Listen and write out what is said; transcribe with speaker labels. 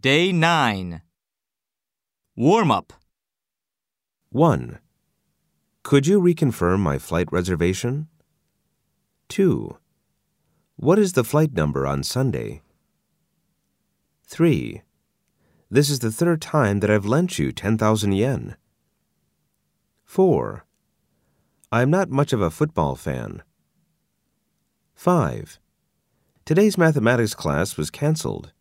Speaker 1: Day 9. Warm up.
Speaker 2: 1. Could you reconfirm my flight reservation? 2. What is the flight number on Sunday? 3. This is the third time that I've lent you 10,000 yen. 4. I am not much of a football fan. 5. Today's mathematics class was canceled.